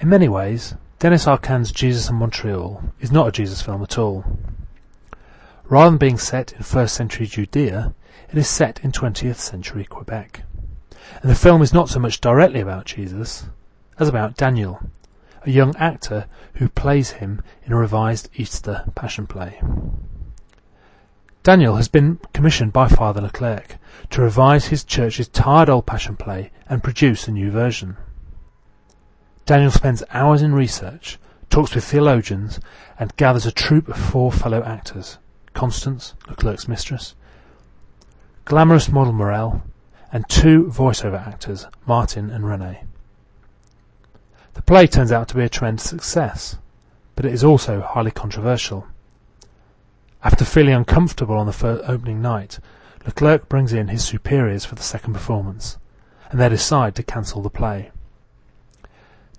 In many ways, Denys Arcand's Jesus in Montreal is not a Jesus film at all. Rather than being set in first century Judea, it is set in 20th century Quebec. And the film is not so much directly about Jesus as about Daniel, a young actor who plays him in a revised Easter Passion play. Daniel has been commissioned by Father Leclerc to revise his church's tired old Passion play and produce a new version. Daniel spends hours in research, talks with theologians, and gathers a troupe of four fellow actors Constance, Leclerc's mistress, glamorous model Mireille, and two voiceover actors, Martin and Rene. The play turns out to be a tremendous success, but it is also highly controversial. After feeling uncomfortable on the opening night, Leclerc brings in his superiors for the second performance, and they decide to cancel the play.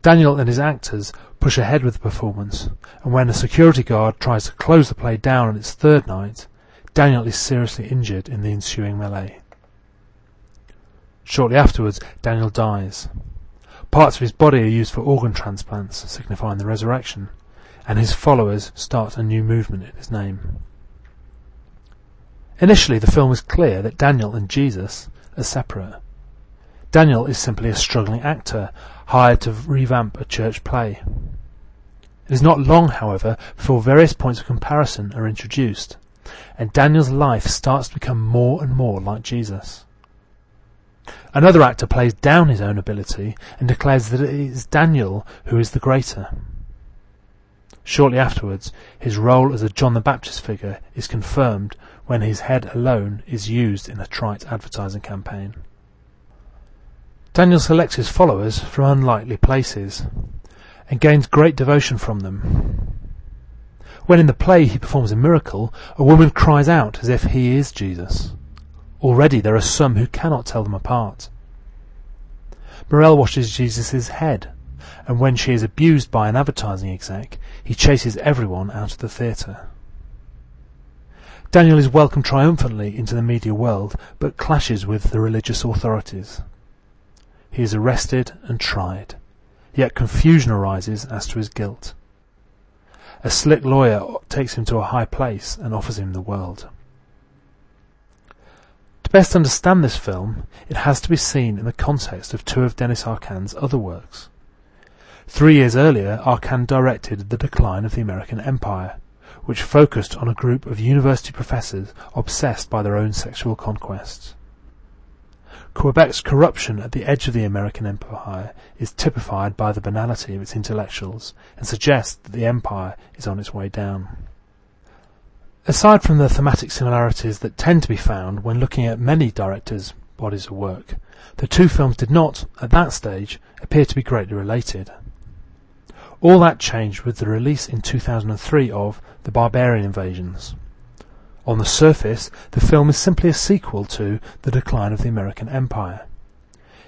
Daniel and his actors push ahead with the performance, and when a security guard tries to close the play down on its third night, Daniel is seriously injured in the ensuing melee. Shortly afterwards, Daniel dies. Parts of his body are used for organ transplants, signifying the resurrection, and his followers start a new movement in his name. Initially, the film is clear that Daniel and Jesus are separate. Daniel is simply a struggling actor hired to revamp a church play. It is not long, however, before various points of comparison are introduced, and Daniel's life starts to become more and more like Jesus. Another actor plays down his own ability and declares that it is Daniel who is the greater. Shortly afterwards, his role as a John the Baptist figure is confirmed when his head alone is used in a trite advertising campaign. Daniel selects his followers from unlikely places and gains great devotion from them. When in the play he performs a miracle, a woman cries out as if he is Jesus. Already there are some who cannot tell them apart. Mireille washes Jesus' head, and when she is abused by an advertising exec, he chases everyone out of the theatre. Daniel is welcomed triumphantly into the media world, but clashes with the religious authorities. He is arrested and tried, yet confusion arises as to his guilt. A slick lawyer takes him to a high place and offers him the world. To best understand this film, it has to be seen in the context of two of Denys Arcand's other works. Three years earlier, Arcand directed The Decline of the American Empire, which focused on a group of university professors obsessed by their own sexual conquests. Quebec's corruption at the edge of the American empire is typified by the banality of its intellectuals and suggests that the empire is on its way down. Aside from the thematic similarities that tend to be found when looking at many directors' bodies of work, the two films did not, at that stage, appear to be greatly related. All that changed with the release in 2003 of The Barbarian Invasions. On the surface, the film is simply a sequel to The Decline of the American Empire.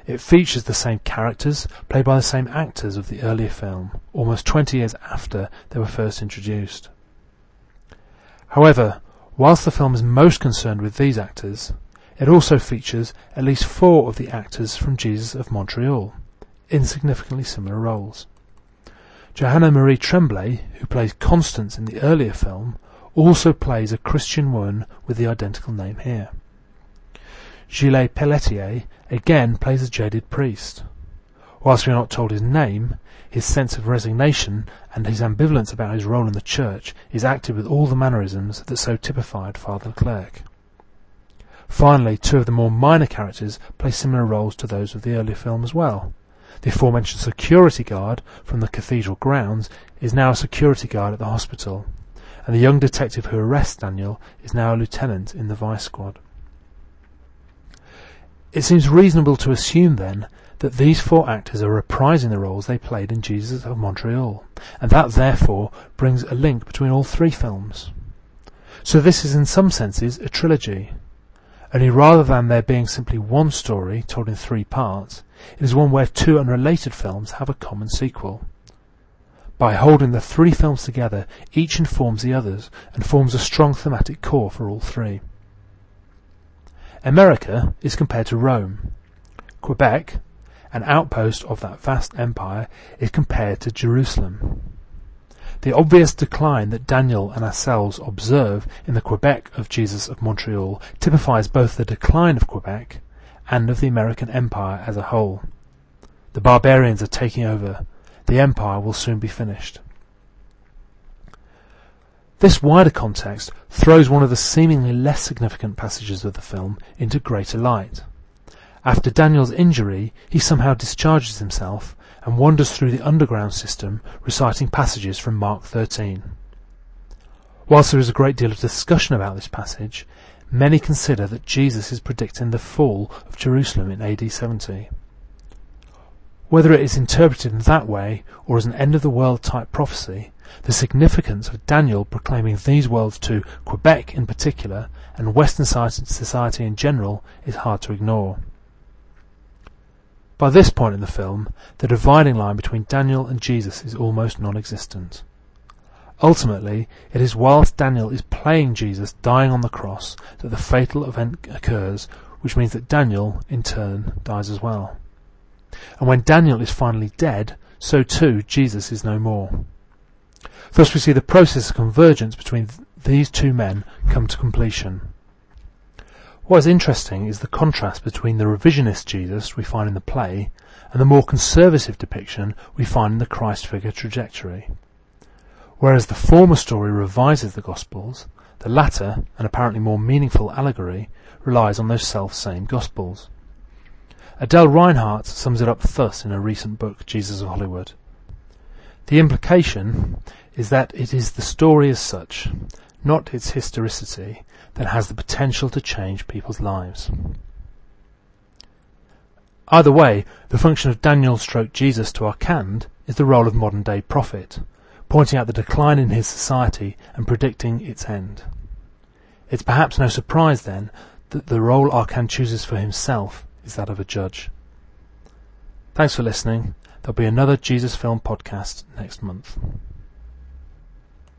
It features the same characters, played by the same actors of the earlier film, almost 20 years after they were first introduced. However, whilst the film is most concerned with these actors, it also features at least four of the actors from Jesus of Montreal, in significantly similar roles. Johanne Marie Tremblay, who plays Constance in the earlier film, also plays a Christian woman with the identical name here. Gilles Pelletier again plays a jaded priest. Whilst we are not told his name, his sense of resignation and his ambivalence about his role in the church is acted with all the mannerisms that so typified Father Leclerc. Finally, two of the more minor characters play similar roles to those of the earlier film as well. The aforementioned security guard from the cathedral grounds is now a security guard at the hospital, and the young detective who arrests Daniel is now a lieutenant in the vice squad. It seems reasonable to assume, then, that these four actors are reprising the roles they played in Jesus of Montreal, and that therefore brings a link between all three films. So this is in some senses a trilogy, only rather than there being simply one story told in three parts, it is one where two unrelated films have a common sequel. By holding the three films together, each informs the others and forms a strong thematic core for all three. America is compared to Rome, Quebec, an outpost of that vast empire, is compared to Jerusalem. The obvious decline that Daniel and ourselves observe in the Quebec of Jesus of Montreal typifies both the decline of Quebec and of the American empire as a whole. The barbarians are taking over. The empire will soon be finished. This wider context throws one of the seemingly less significant passages of the film into greater light. After Daniel's injury, he somehow discharges himself and wanders through the underground system reciting passages from Mark 13. Whilst there is a great deal of discussion about this passage, many consider that Jesus is predicting the fall of Jerusalem in AD 70. Whether it is interpreted in that way or as an end of the world type prophecy, the significance of Daniel proclaiming these words to Quebec in particular and Western society in general is hard to ignore. By this point in the film, the dividing line between Daniel and Jesus is almost non-existent. Ultimately, it is whilst Daniel is playing Jesus dying on the cross that the fatal event occurs, which means that Daniel, in turn, dies as well. And when Daniel is finally dead, so too Jesus is no more. Thus we see the process of convergence between these two men come to completion. What is interesting is the contrast between the revisionist Jesus we find in the play and the more conservative depiction we find in the Christ figure trajectory. Whereas the former story revises the Gospels, the latter, an apparently more meaningful allegory, relies on those self-same Gospels. Adele Reinhartz sums it up thus in a recent book, Jesus of Hollywood. The implication is that it is the story as such, not its historicity, that has the potential to change people's lives. Either way, the function of Daniel stroke Jesus to Arcand is the role of modern day prophet, pointing out the decline in his society and predicting its end. It's perhaps no surprise then that the role Arcand chooses for himself is that of a judge. Thanks for listening. There'll be another Jesus Film podcast next month.